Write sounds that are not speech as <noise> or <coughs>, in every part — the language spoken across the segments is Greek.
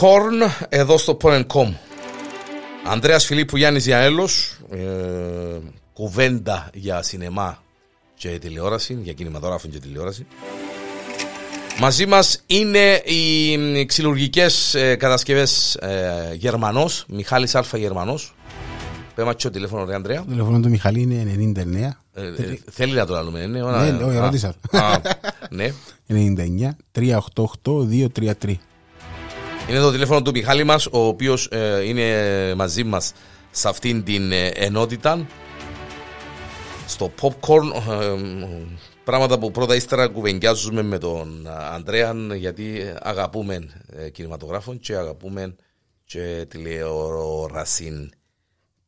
Popcorn εδώ στο Porn.com. Ανδρέας Φιλίππου Γιάννης Γιαέλος, ε, κουβέντα για σινεμά και τηλεόραση, για κινηματογράφο και τηλεόραση. Μαζί μας είναι οι ξυλουργικές ε, κατασκευές ε, Γερμανός, Μιχάλης Α. Γερμανός. Πέμα και το τηλέφωνο ρε Ανδρέα. Το τηλέφωνο του Μιχαλή είναι 99. Ε, ε, θέλει να το λαλούμε, ναι. ώρα- Ναι, όχι, Α, ρώτησα. α, Ναι. 99 388 233. Είναι το τηλέφωνο του Μιχάλη μας, ο οποίος ε, είναι μαζί μας σε αυτήν την ε, ενότητα. Στο popcorn, ε, πράγματα που πρώτα ύστερα κουβεντιάζουμε με τον Ανδρέα, γιατί αγαπούμε ε, κινηματογράφων και αγαπούμε και τηλεόραση.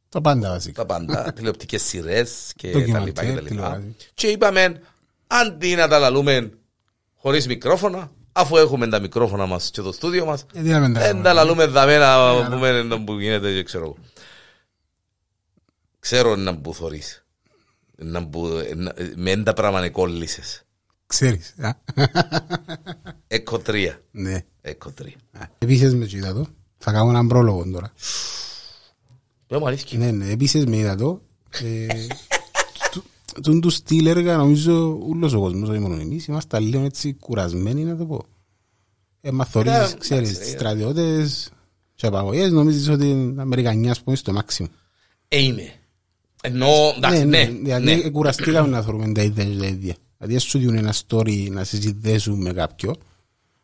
Το πάντα βασικά. Τα πάντα, <laughs> τηλεοπτικές σειρές και τα Ντοκιμαντέρ, λοιπά και τα λοιπά. τηλεόραση. Και είπαμε, αντί να τα λαλούμε χωρίς μικρόφωνα, αφού έχουμε τα μικρόφωνα μας και το στούντιο μας, Γιατί να μην τα δεν κάνουμε. τα λαλούμε δαμέ να πούμε να που γίνεται και ξέρω. εγώ. Ξέρω να που θωρείς. Να που, να- με έντα πράγμα κόλλησες. Ξέρεις. α. Έκο τρία. Ναι. Έκο τρία. Α, Επίσης με είδα το. Θα κάνω έναν πρόλογο τώρα. Δεν μου αλήθεια. Ναι, ναι. Επίσης με είδα το. Ε, του- Τον του στυλ έργα νομίζω ούλος ο κόσμος, όχι μόνο εμείς, είμαστε λίγο έτσι κουρασμένοι να το πω. Ε, μα θωρείς, εντάξει, ξέρεις, ε. στρατιώτες και απαγωγές, νομίζεις ότι είναι Αμερικανιά, ας πούμε, στο μάξιμο. Ε, είναι. Ενώ, εντάξει, ναι, Δηλαδή ναι. ε, κουραστήκαμε να θεωρούμε τα ίδια και τα ίδια. Δηλαδή σου δίνουν ένα story να συζητήσουν με κάποιον.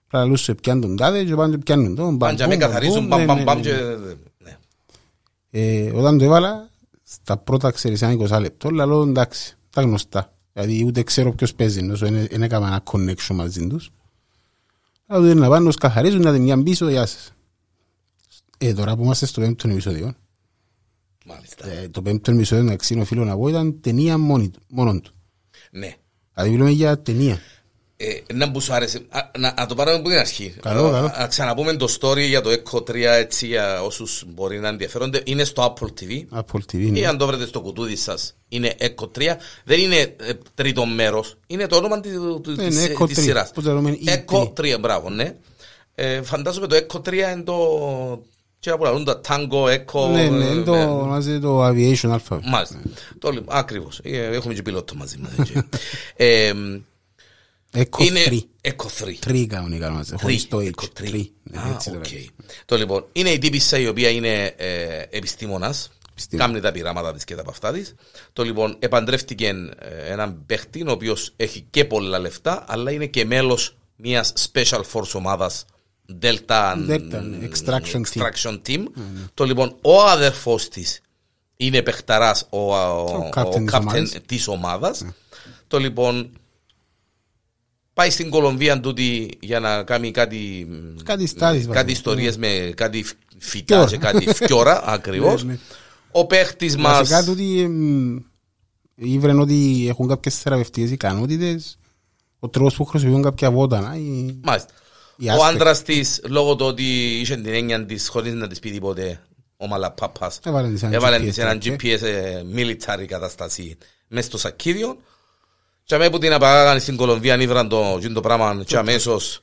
Πρέπει να λούς σε πιάνουν τον τάδε και πάνε και πιάνουν τον. μπαμ, Πάντια με μπουμ, καθαρίζουν, μπαμ, μπαμ, ναι, μπαμ, ναι, μπαμ ναι. και... ναι. Ε, Όταν το έβαλα, στα πρώτα ξέρεις ένα 20 λεπτό, λέω εντάξει, τα γνωστά. Δηλαδή ούτε ξέρω ποιος παίζει, όσο δεν έκανα ένα connection μαζί τους. Αλλά δεν να πάνε να τους καθαρίζουν, να την μια πίσω, γεια σας. Ε, τώρα που είμαστε στο πέμπτο επεισόδιο, Μάλιστα. ε, το πέμπτο επεισόδιο, εντάξει, είναι οφείλω να πω, ήταν ταινία μόνη του- μόνον του. Ναι. Δηλαδή μιλούμε για ταινία. Ε, να που σου άρεσε. Α, να, να το πάρουμε από την αρχή. Καλό, Α, καλό. Να ξαναπούμε το story για το Echo 3 έτσι για όσους μπορεί να ενδιαφέρονται. Είναι στο Apple TV. Apple TV, ναι. Ή αν το βρείτε στο κουτούδι σας είναι Echo 3. Δεν είναι ε, τρίτο μέρος. Είναι το όνομα της, του- Ναι, της, ναι, Echo της 3, σειράς. που το λέμε Echo E3. 3, μπράβο, ναι. Ε, φαντάζομαι το Echo 3 είναι το... Και που λαλούν τα Tango, Echo... Ναι, ναι, ε, είναι το, ε, ονομάζεται το Aviation Alpha. Μάλιστα. Το, λοιπόν, ακριβώς. Ε, Έχουμε και πιλότο μαζί μας. <laughs> έτσι. ε, Echo είναι 3. Echo 3. Τρει κανονικά ονομάζεται, χωρίς το H. Echo 3. Τρει. Ναι, Α, έτσι το οκ. λέμε. Το λοιπόν, είναι η τύπησα η οποία είναι ε, επιστήμονας. Επιστήμονα. Κάνει τα πειράματα της και τα παυτά της. Το λοιπόν, επαντρεύτηκε ε, έναν παίχτη ο οποίος έχει και πολλά λεφτά, αλλά είναι και μέλος μιας special force ομάδας Delta, Delta, ναι, extraction team. extraction team. Το λοιπόν, ο αδερφός της είναι παιχταράς, ο, ο, ο, captain της captain ομάδας. της ομάδας. Το λοιπόν, πάει στην Κολομβία τούτη για να κάνει κάτι, Κάτι στάδις, κάτι βασικά. ιστορίες με κάτι φ- φυτά Φκιόρα. και κάτι φκιόρα <laughs> ακριβώς. Ναι, ναι. Ο παίχτης μας Βασικά τούτοι εμ, ήβραν ότι έχουν κάποιες θεραπευτικές ικανότητες, ο τρόπος που χρησιμοποιούν κάποια βότανα. ή- Μάλιστα. Οι Ο άσπροι. άντρας της, λόγω του ότι είχε την έννοια της χωρίς να της πει τίποτε, ο Μαλαπάπας, Έβαλε της ένα έβαλε GPS της έναν τράκε. GPS ε, military καταστασία μες στο σακίδιο και αμέ που την απαγάγανε στην Κολομβία ήβραν το, εκείνο το πράγμα και αμέσως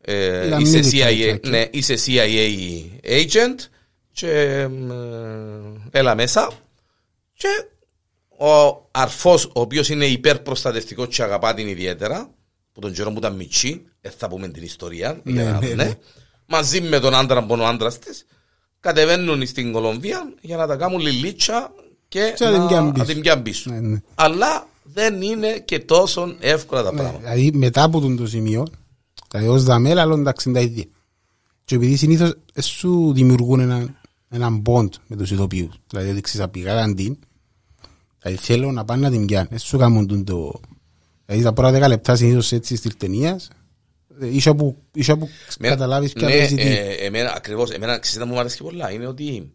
ε, Ήταν είσαι, military CIA, tracker. ναι, είσαι CIA agent και ε, έλα μέσα και ο αρφός ο οποίος είναι υπερπροστατευτικός και αγαπά την ιδιαίτερα που τον καιρό που ήταν μητσί, ε, θα πούμε την ιστορία Ναι, για να- ναι, ναι. ναι. μαζί με τον άντρα που είναι ο άντρας της κατεβαίνουν στην Κολομβία για να τα κάνουν λιλίτσα και Και να την πιάνουν να πίσω. την πιάνουν πίσω. Ναι, ναι. Αλλά δεν είναι και τόσο εύκολα τα Ναι, πράγματα. Δηλαδή μετά από τον το σημείο, δηλαδή ως δαμέλα, αλλά εντάξει είναι τα ίδια. Και επειδή συνήθως ε, σου δημιουργούν ένα, έναν bond με τους ηθοποιούς. Δηλαδή ότι ξέρεις απηγά καντίν, δηλαδή θέλω να πάνε να την πιάνε. Ε, σου κάνουν τον το... Δηλαδή τα πρώτα δέκα λεπτά συνήθως έτσι στις ταινίας, ε, ίσα που, ίσα που Εμένα- καταλάβεις ποια ναι, παίζει τι. ε, εμένα, ακριβώς, εμένα ξέρετε μου αρέσει και πολλά είναι ότι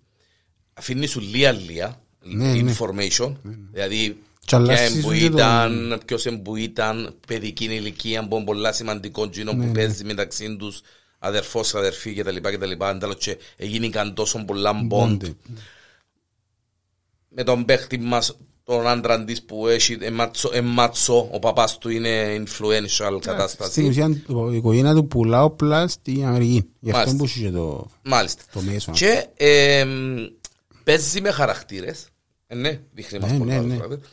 αφήνεις σου λία λία Ναι, ναι. information δηλαδή Και ποια αλλάζεις εμπού και το- ήταν, ποιος εμπού ήταν παιδική ηλικία που είναι πολλά σημαντικό τζίνο Ναι, που παίζει μεταξύ τους αδερφός, αδερφή κτλ. κτλ. Αντάλλο και έγιναν τόσο πολλά bond Bond. με τον παίχτη μας τον άντρα της που έχει εματσό, εματσό, ο παπάς του είναι influential Στην κατάσταση. ουσία η οικογένεια του πουλά όπλα στην Αμερική. Γι' αυτό Μάλιστα. που είχε το, Μάλιστα. το μέσο. Και εμ, παίζει με χαρακτήρες. Ε, ναι, δείχνει μας Ναι, πολλά ναι, ναι. χαρακτήρες.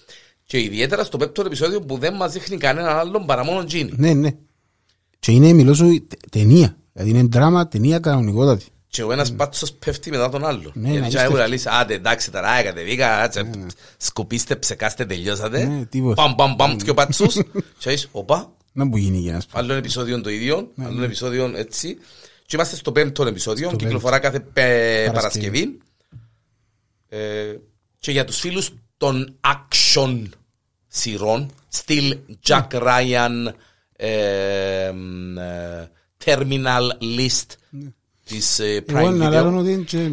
Και ιδιαίτερα στο πέμπτο επεισόδιο που δεν μας δείχνει κανέναν άλλον παρά μόνο Τζίνι. Ναι, ναι. Και είναι, μιλώ σου, τε- ταινία. Δηλαδή είναι δράμα, ταινία κανονικότατη. Και ο ένας πάτσος πέφτει μετά τον άλλον. Ναι, Γιατί να και είστε- έβουλα λύσει, άντε εντάξει τώρα, κατεβήκα, άτσε, σκουπίστε, ψεκάστε, τελειώσατε. Ναι, τίποτα. Παμ, παμ, παμ, και ο πάτσος. Και είσαι, οπα, Να μου γίνει για να σου πω. άλλο επεισόδιο το ίδιο, άλλο επεισόδιο έτσι. Και είμαστε στο πέμπτο επεισόδιο, Στο κυκλοφορά κάθε πε- Παρασκευή. Παρασκευή. Ε, και για τους φίλους των action σειρών, στυλ Jack Ryan, ε, μ, ε, Terminal List της ε, Εγώ Prime να Video. λέω ότι είναι και,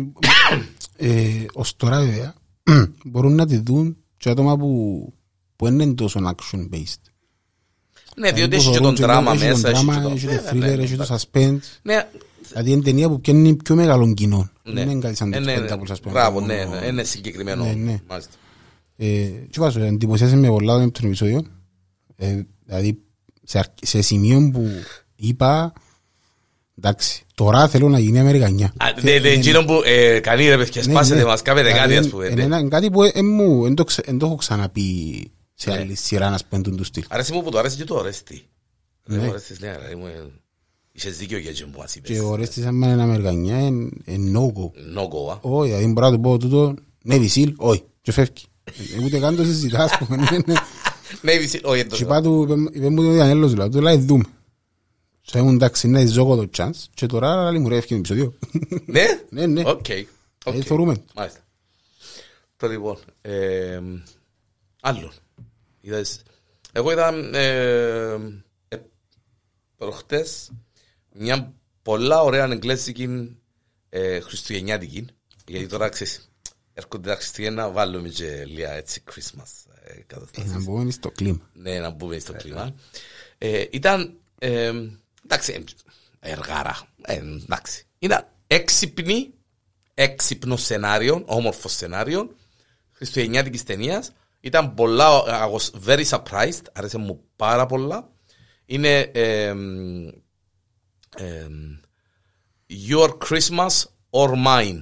ε, ως τώρα βέβαια <clears throat> μπορούν να τη δουν και άτομα που, που δεν είναι τόσο action based. Ναι, διότι έχει Που και τον θεωρούν και δράμα έχει τον μέσα. δράμα, Έχει και Έχει το- το Ναι, thriller, ναι, έχει το ναι. suspense. Ναι, Δηλαδή είναι ταινία που πιάνει πιο μεγάλων κοινών. ναι. Δεν είναι κάτι σαν Ε, το ναι, ναι. Spectacle, ας πούμε. Μπράβο, Μόνο- ναι, ναι, είναι συγκεκριμένο. Ναι, ναι. Μάλιστα. Ε, Τι βάζω, εντυπωσιάσαι με πολλά με τον επεισόδιο. Ε, Δηλαδή σε, αρ- σε σημείο που είπα εντάξει, τώρα θέλω να γίνει Αμερικανιά. Α, δε- δε, εκείνο που ε, κάνει ρε παιδιά, σπάσετε μας, κάπετε κάτι Δηλαδή, ας πούμε. είναι ναι. ένα- κάτι που ε, μου δεν το, ξε- δεν το έχω ξαναπεί σε Ναι. άλλη σειρά να σπέντουν του στυλ. Αρέσει μου που το αρέσει και το αρέστη. Ναι. Ναι. Αρέστης, ναι, ρε, μου, ε, Είχες δίκιο για εκείνο που μας είπες. Και ο Ρέστης άμα είναι Αμερικανιά είναι είναι no-go. No go, α. Όχι, δηλαδή μπορώ να του πω τούτο, ναι βυσίλ, όχι, και φεύγει. Ε, Ούτε καν το συζητάς, ας πούμε. ναι, ναι. Ναι, βυσί- όχι, εντός. Και είπα του, είπε- είπε μου το Διανέλος, δηλαδή, του λέει δούμε. Σε ήμουν εντάξει, ναι, ζω το chance και τώρα άλλη μου ρε έφυγε το επεισόδιο. Ναι, <laughs> Ναι, ναι. OK. OK. Ε, θεωρούμε. Μάλιστα. Το λοιπόν. ε, Άλλον. Είδες. Εγώ είδα ε, ε, προχτές μια πολλά ωραία εγγλέζικη ε, χριστουγεννιάτικη. Γιατί τώρα ξέρεις, έρχονται τα Χριστουγέννα, βάλουμε και λίγα έτσι Christmas ε, καταστάσεις. Να μπούμε στο κλίμα. Ναι, να μπούμε στο κλίμα. Ε, ήταν, ε, εντάξει, ε, εργάρα, ε, εντάξει. Ήταν έξυπνη, έξυπνο σενάριο, όμορφο σενάριο, χριστουγεννιάτικης ταινίας. Ήταν πολλά, I was very surprised, άρεσε μου πάρα πολλά. Είναι ε, ε, Your Christmas or Mine.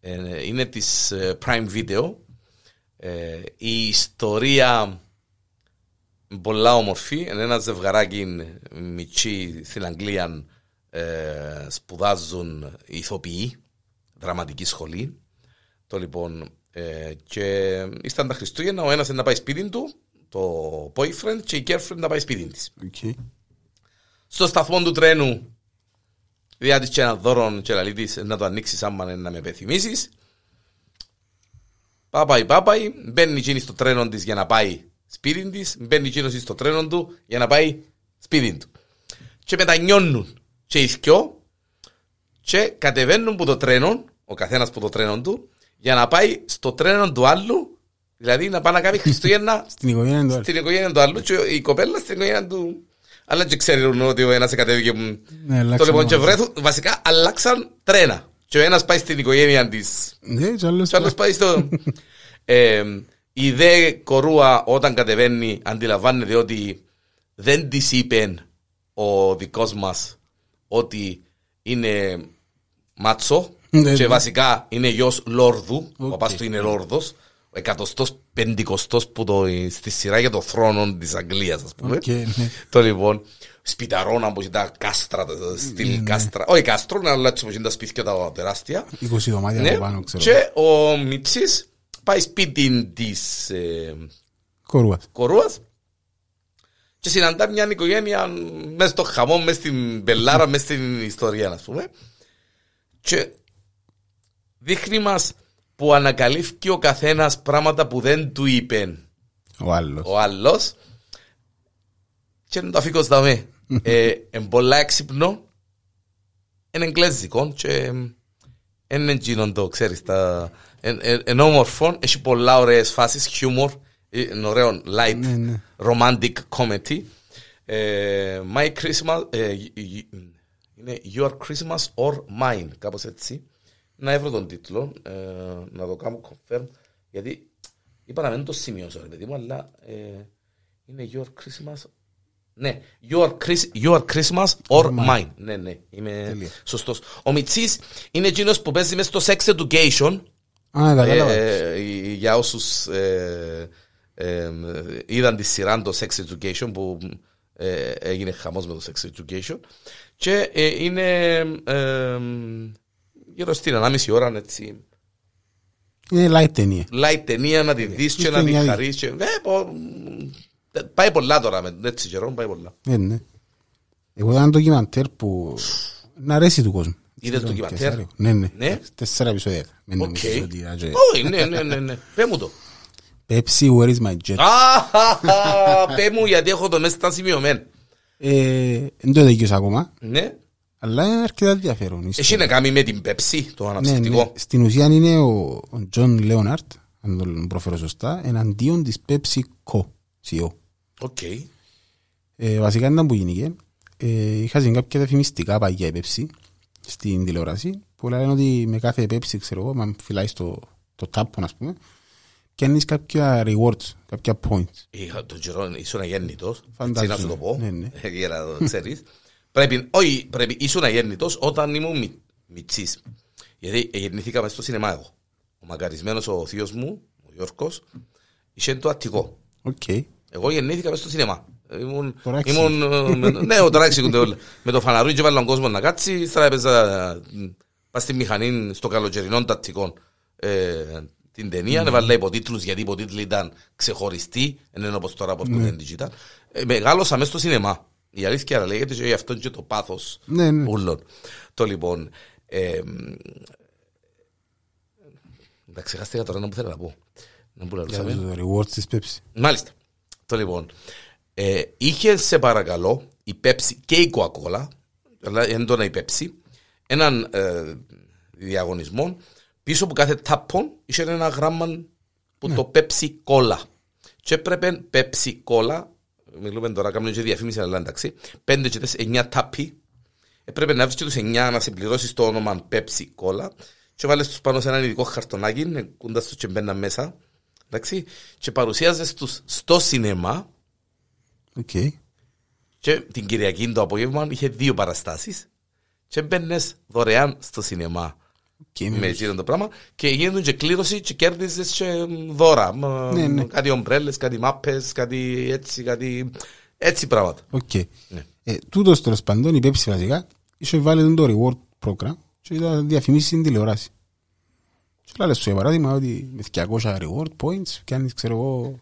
Ε, είναι της ε, Prime Video. Ε, η ιστορία πολλά όμορφη. Είναι ένα ζευγαράκι μιτσιοί στην Αγγλία ε, σπουδάζουν ηθοποιοί, δραματική σχολή. Το λοιπόν, ε, και ήσταν τα Χριστούγεννα, ο ένας να πάει σπίτι του, το boyfriend, και η girlfriend να πάει σπίτι της. Οκ. Στο σταθμό του τρένου, διά της και ένα δώρο και λαλεί της να το ανοίξεις άμα είναι να με επιθυμήσεις. Πάπαει, πάπαει, μπαίνει εκείνη στο τρένο της για να πάει σπίτι της, μπαίνει εκείνος στο τρένο του για να πάει σπίτι του. Και μετανιώνουν και οι δυο και κατεβαίνουν που το τρένο, ο καθένας που το τρένο του, για να πάει στο τρένο του άλλου, δηλαδή να πάει να κάνει <laughs> Χριστούγεννα Στην οικογένεια είναι το άλλο. στην οικογένεια του άλλου και η κοπέλα στην οικογένεια του. Αλλά και ξέρουν ότι ο ένας κατέβηκε. Ναι, Το αλλάξαν λοιπόν και όλα. βρέθουν, βασικά αλλάξαν τρένα. Και ο ένας πάει στην οικογένεια της Ναι, και άλλος και ο άλλος πάει στο... ε, η δε κορούα όταν κατεβαίνει αντιλαμβάνεται ότι δεν της είπε ο δικός μας ότι είναι μάτσο Ναι, και ναι. βασικά είναι γιος Λόρδου, ο Οκ. παπάς του είναι Λόρδος, ο εκατοστός πεντηκοστός που το, στη σειρά για το θρόνο της Αγγλίας ας πούμε. Οκ, ναι. Το λοιπόν, σπιταρόνα που έχει τα κάστρα, τα στυλ Ναι, ναι. κάστρα, όχι κάστρο, αλλά έτσι που έχει τα σπίτια τα τεράστια. 20 δωμάτια Ναι, από πάνω, ξέρω. και ο Μιτσής πάει σπίτι της ε, Κορούας. κορούας και συναντά μια οικογένεια μέσα στο χαμό, μέσα στην πελάρα, <laughs> μέσα στην ιστορία, ας πούμε. Και δείχνει μας που ανακαλύφθηκε ο καθένας πράγματα που δεν του είπε Ο άλλος. ο άλλος και να το αφήκω στα με. <laughs> ε, εν πολλά έξυπνο, είναι εγγλέζικο και είναι εκείνον το, ξέρεις, τα... Είναι όμορφο, έχει πολλά ωραίες φάσεις, χιούμορ, είναι ωραίο light, Ναι, ναι. romantic comedy. Ε, My Christmas, ε, y- y- είναι Your Christmas or Mine, κάπως έτσι. Να βρω τον τίτλο, ε, να το κάνω confirm, γιατί Είπα να μην το σημειώσω, ρε παιδί μου, αλλά ε, είναι Your Christmas. Ναι, Your, Chris, your Christmas or mine. Ναι, ναι, είμαι Τέλεια. σωστός. Ο Μιτσής είναι εκείνος που παίζει μέσα στο Sex Education. Α, κατάλαβα. Ε, για όσους ε, ε, είδαν τη σειρά το Sex Education που ε, έγινε χαμός με το Sex Education και ε, είναι ε, γύρω στην ανάμιση ώρα έτσι Είναι light ταινία. light ταινία να τη δεις και να τη χριστουγεννιάτικη. χαρείς και, ε, πο- ε, πάει πολλά τώρα με έτσι καιρό πάει πολλά Ναι, ναι. Εγώ είδα ένα ντοκιμαντέρ που να αρέσει του κόσμου. Είδες Ήταν ντοκιμαντέρ; κεσάριο. Ναι, ναι. Ναι. Τέσσερα επεισόδια. Μην Οκ. νομίζεις ότι ήταν και- Όχι, ναι, ναι, ναι, ναι. Πέ μου το. Pepsi, where is my jet; Αχαχα, <laughs> Πέ μου γιατί έχω το μέσα στα σημειωμένα. Ε, Δεν το δίκαιος ακόμα, Ναι. Αλλά είναι αρκετά ενδιαφέρον. η Έχει ιστορία. να κάνει με την πέψη, το Ναι, ναι. αναψυκτικό. Στην ουσία είναι ο, ο Τζον Λέοναρτ, αν το προφέρω σωστά, εναντίον της PepsiCo, CEO. OK. Ε, βασικά ήταν που γίνηκε. Ε, είχα δει κάποια διαφημιστικά παλιά η Pepsi στην τηλεόραση που λένε ότι με κάθε Pepsi, ξέρω εγώ, μα φυλάει στο το τάπον, ας πούμε, πιάνεις κάποια rewards, κάποια points. Είχα τον καιρό, ήσουν αγέννητος. Φαντάζομαι. Έτσι να σου το πω. Ναι, ναι. Ε, <laughs> Για να το ξέρεις. Πρέπει, όχι, πρέπει, ήσουν αγέννητος όταν ήμουν μι, μιτσής. Γιατί γεννηθήκα μέσα στο σινεμά εγώ. Ο μακαρισμένος ο θείος μου, ο Γιώργος, είχε το Αττικό. Οκ. Εγώ γεννήθηκα μέσα στο σινεμά. Ήμουν, Τώρα εξηγεί. ήμουν, ε, με, το- ναι, τώρα εξηγούνται όλα. Με το φαναρούι και βάλαν κόσμο να κάτσει, ύστερα έπαιζα ε, πας στη μηχανή στο καλοκαιρινό το Αττικό ε, την ταινία, έβαλα υποτίτλους γιατί οι υποτίτλοι ήταν ξεχωριστοί, δεν είναι όπως τώρα που είναι digital. Ε, μεγάλωσα μέσα στο σινεμά. Η αλήθεια λέγεται και γι' αυτό και το πάθος Ναι, ναι. όλων. Το λοιπόν, ε, τα ξεχάστηκα τώρα να μου θέλω να πω. Να μου Για λαλούσαμε. το rewards της Pepsi. Μάλιστα. Το λοιπόν. Ε, είχε σε παρακαλώ η Pepsi και η Coca-Cola, αλλά έντονα η Pepsi, έναν ε, διαγωνισμό πίσω από κάθε τάπον είχε ένα γράμμα που το Pepsi Cola. Και έπρεπε Pepsi Cola, μιλούμε τώρα, κάνουμε και διαφήμιση, αλλά εντάξει, 5 και 9 τάπι, έπρεπε να βρεις και τους 9 να συμπληρώσεις το όνομα Pepsi Cola και βάλες τους πάνω σε έναν ειδικό χαρτονάκι, κούντας τους και μπαίναν μέσα, εντάξει, και παρουσίαζες τους στο σινεμά Οκ. και την Κυριακή το απόγευμα είχε δύο παραστάσεις και μπαίνες δωρεάν στο σινεμά Οκ, με- με εκείνο το πράγμα και γίνεται και κλήρωση και κέρδιζες και δώρα. Μ, Ναι, ναι. Κάτι ομπρέλες, κάτι μάπες, κάτι έτσι, κάτι έτσι πράγματα. Οκ. Ναι. Ε, Τούτος τέλος πάντων, η Pepsi βασικά, είχε βάλει τον το reward program και ήταν διαφημίσεις στην τηλεόραση. Και λάλες σου για παράδειγμα ότι με 200 reward points πιάνεις, ξέρω εγώ,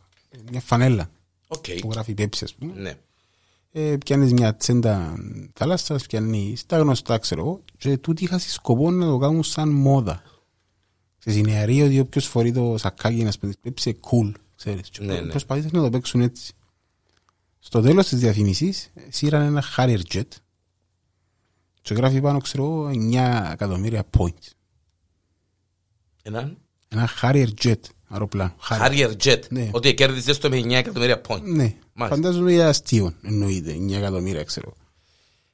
μια φανέλα Οκ. που γράφει Pepsi, ας πούμε. Ναι. Ε, πιάνεις μια τσέντα θάλασσας, πιάνεις τα γνωστά, ξέρω εγώ, και τούτοι είχαν σκοπό να το κάνουν σαν μόδα. Ξέρεις, είναι νεαροί ότι όποιος φορεί το σακάκι να σπέντει Pepsi είναι cool, ξέρεις. Και Ναι, ναι. προσπαθήσαν να το παίξουν έτσι. Στο τέλος της διαφήμισης, σύραν ένα Harrier Jet και γράφει πάνω, ξέρω εγώ, 9 εκατομμύρια points. Έναν; Ένα Harrier Jet αεροπλάνο. Harrier Jet. Ναι. Ότι κέρδισες το με 9 εκατομμύρια point. Ναι, Μάλιστα. Φαντάζομαι για αστείο εννοείται, 9 εκατομμύρια ξέρω.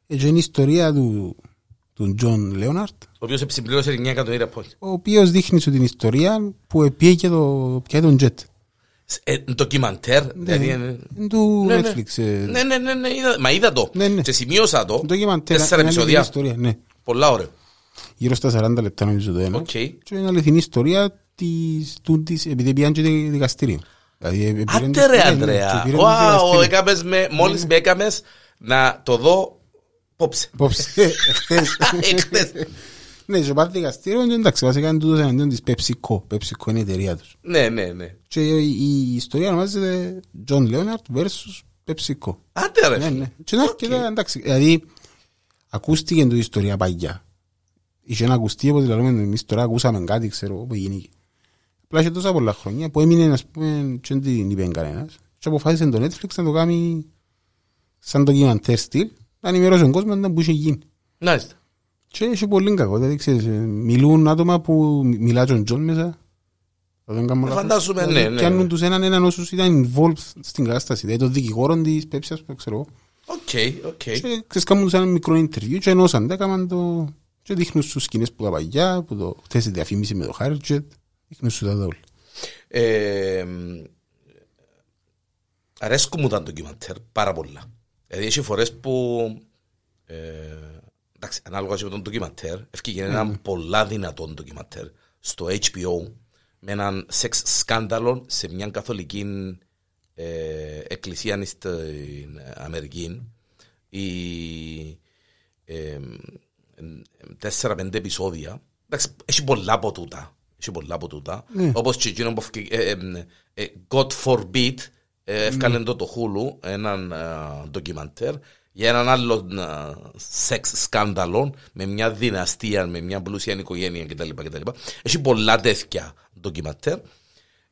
Έτσι είναι η ιστορία του, του Τζον Λέοναρτ, Ο οποίος εσυμπλήρωσε 9 εκατομμύρια point. ο οποίος δείχνει σου την ιστορία που επήγε το, πια τον Jet. Ε, ντοκιμαντέρ. δηλαδή, ε, Είναι του Ναι, ναι. Netflix. ε, Ναι, ναι, ναι, ναι, είδα, μα είδα το. Ναι, ναι. Και σημείωσα το. ντοκιμαντέρ, Τέσσερα είναι αληθινή επεισόδια. ιστορία, ναι. Πολλά ωραίο. Γύρω στα 40 λεπτά νομίζω το ένα. Οκ. Και είναι αληθινή ιστορία της, του, της, επειδή πήγαν και δι- δικαστήριο. Δηλαδή, ε, πήραν Άντε ρε ναι, ναι, Ανδρέα. και πήραν Wow, δικαστήριο. έκαμες με, μόλις με έκαμες να το δω πόψε. Απόψε, ε, <laughs> εχθές. Εχθές. Ναι, και πάει δικαστήριο και εντάξει, βασικά είναι τούτος εναντίον της PepsiCo. PepsiCo είναι η εταιρεία τους. Ναι, ναι, ναι. Και η, η ιστορία ονομάζεται John Leonard versus PepsiCo. Άντε ρε. Ναι, φίλε. ναι. Και είναι αρκετά, εντάξει, δηλαδή ακούστηκε του η ιστορία παγιά. Είχε να ακουστεί, όπως λέμε εμείς τώρα ακούσαμε κάτι, ξέρω, που γίνηκε. Απλά είχε τόσα πολλά χρόνια που έμεινε, ας πούμε, και δεν την είπε κανένας. Και αποφάσισε το Netflix να το κάνει σαν ντοκιμαντέρ στυλ, να ενημερώσει τον κόσμο να που είχε γίνει. Μάλιστα. Και έχει πολύ κακό, δηλαδή ξέρεις, ε, μιλούν άτομα που μιλά τον Τζον μέσα. Θα δεν κάνω λάθος. Φαντάζομαι, Δηλαδή, ναι, ναι. Πιάνουν τους έναν έναν όσους ήταν involved στην κατάσταση. Δηλαδή τον δικηγόρο της Pepsi, ας πούμε, ξέρω εγώ. Οκ, οκ. Και ξέρεις, κάνουν τους ένα μικρό interview και ενώσαν, έκαναν το... Και δείχνουν στους σκηνές που τα παγιά, που το χτες τη διαφήμιση με το Harrier Jet, δείχνουν σου τα όλα. Ε, αρέσκουν μου τα ντοκιμαντέρ πάρα πολλά. Δηλαδή έχει φορές που ε, εντάξει, ανάλογα και με τον ντοκιμαντέρ εφκήκε ένα πολλά δυνατό ντοκιμαντέρ στο HBO με έναν σεξ σκάνδαλο σε μια καθολική ε, εκκλησία στην Αμερική η, ε, τέσσερα-πέντε επεισόδια. Εντάξει, έχει πολλά από τούτα. Έχει πολλά από τούτα. Ναι. Όπως και εκείνο που ευκαι- ε, ε, ε, God forbid ε, έφκαλε το το Hulu έναν ε, ντοκιμαντέρ για έναν άλλο ε, σεξ σκάνδαλο με μια δυναστεία, με μια πλούσια οικογένεια κτλ. κτλ. Έχει πολλά τέτοια ντοκιμαντέρ.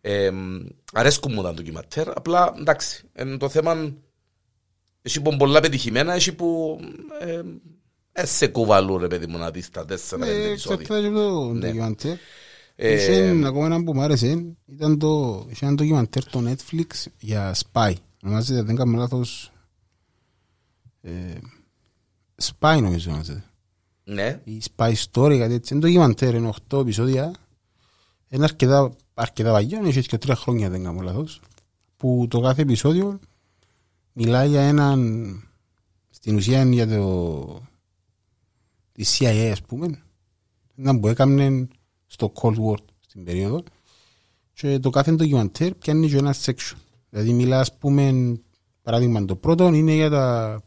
Ε, αρέσκουν μου τα ντοκιμαντέρ. Απλά εντάξει, είναι το θέμα έχει που πολλά πετυχημένα, έχει που ε, ε, σε κουβαλούν ρε παιδί μου να δεις τα τέσσερα πέντε Ε, επεισόδια. Εξαρτάται και από το Ναι. Ντοκιμαντέρ. Ε, Είχε ακόμα ένα που μου άρεσε, ήταν το, είχε ένα ντοκιμαντέρ το Netflix για Spy. Ονομάζεται, δεν κάνω λάθος, ε, Spy νομίζω ονομάζεται. Ναι, Η Spy Story, κάτι έτσι. Είναι ντοκιμαντέρ, είναι 8 επεισόδια. Είναι αρκετά, αρκετά βαγιά, έχει και τρία χρόνια δεν κάνω λάθος. Που το κάθε επεισόδιο μιλάει για έναν, στην ουσία είναι για το, τη CIA ας πούμε, έναν που έκαμνε στο Cold War στην περίοδο και το κάθε ντοκιμαντέρ πιάνει και ένα section. Δηλαδή μιλά ας πούμε, παράδειγμα το πρώτο είναι για τα,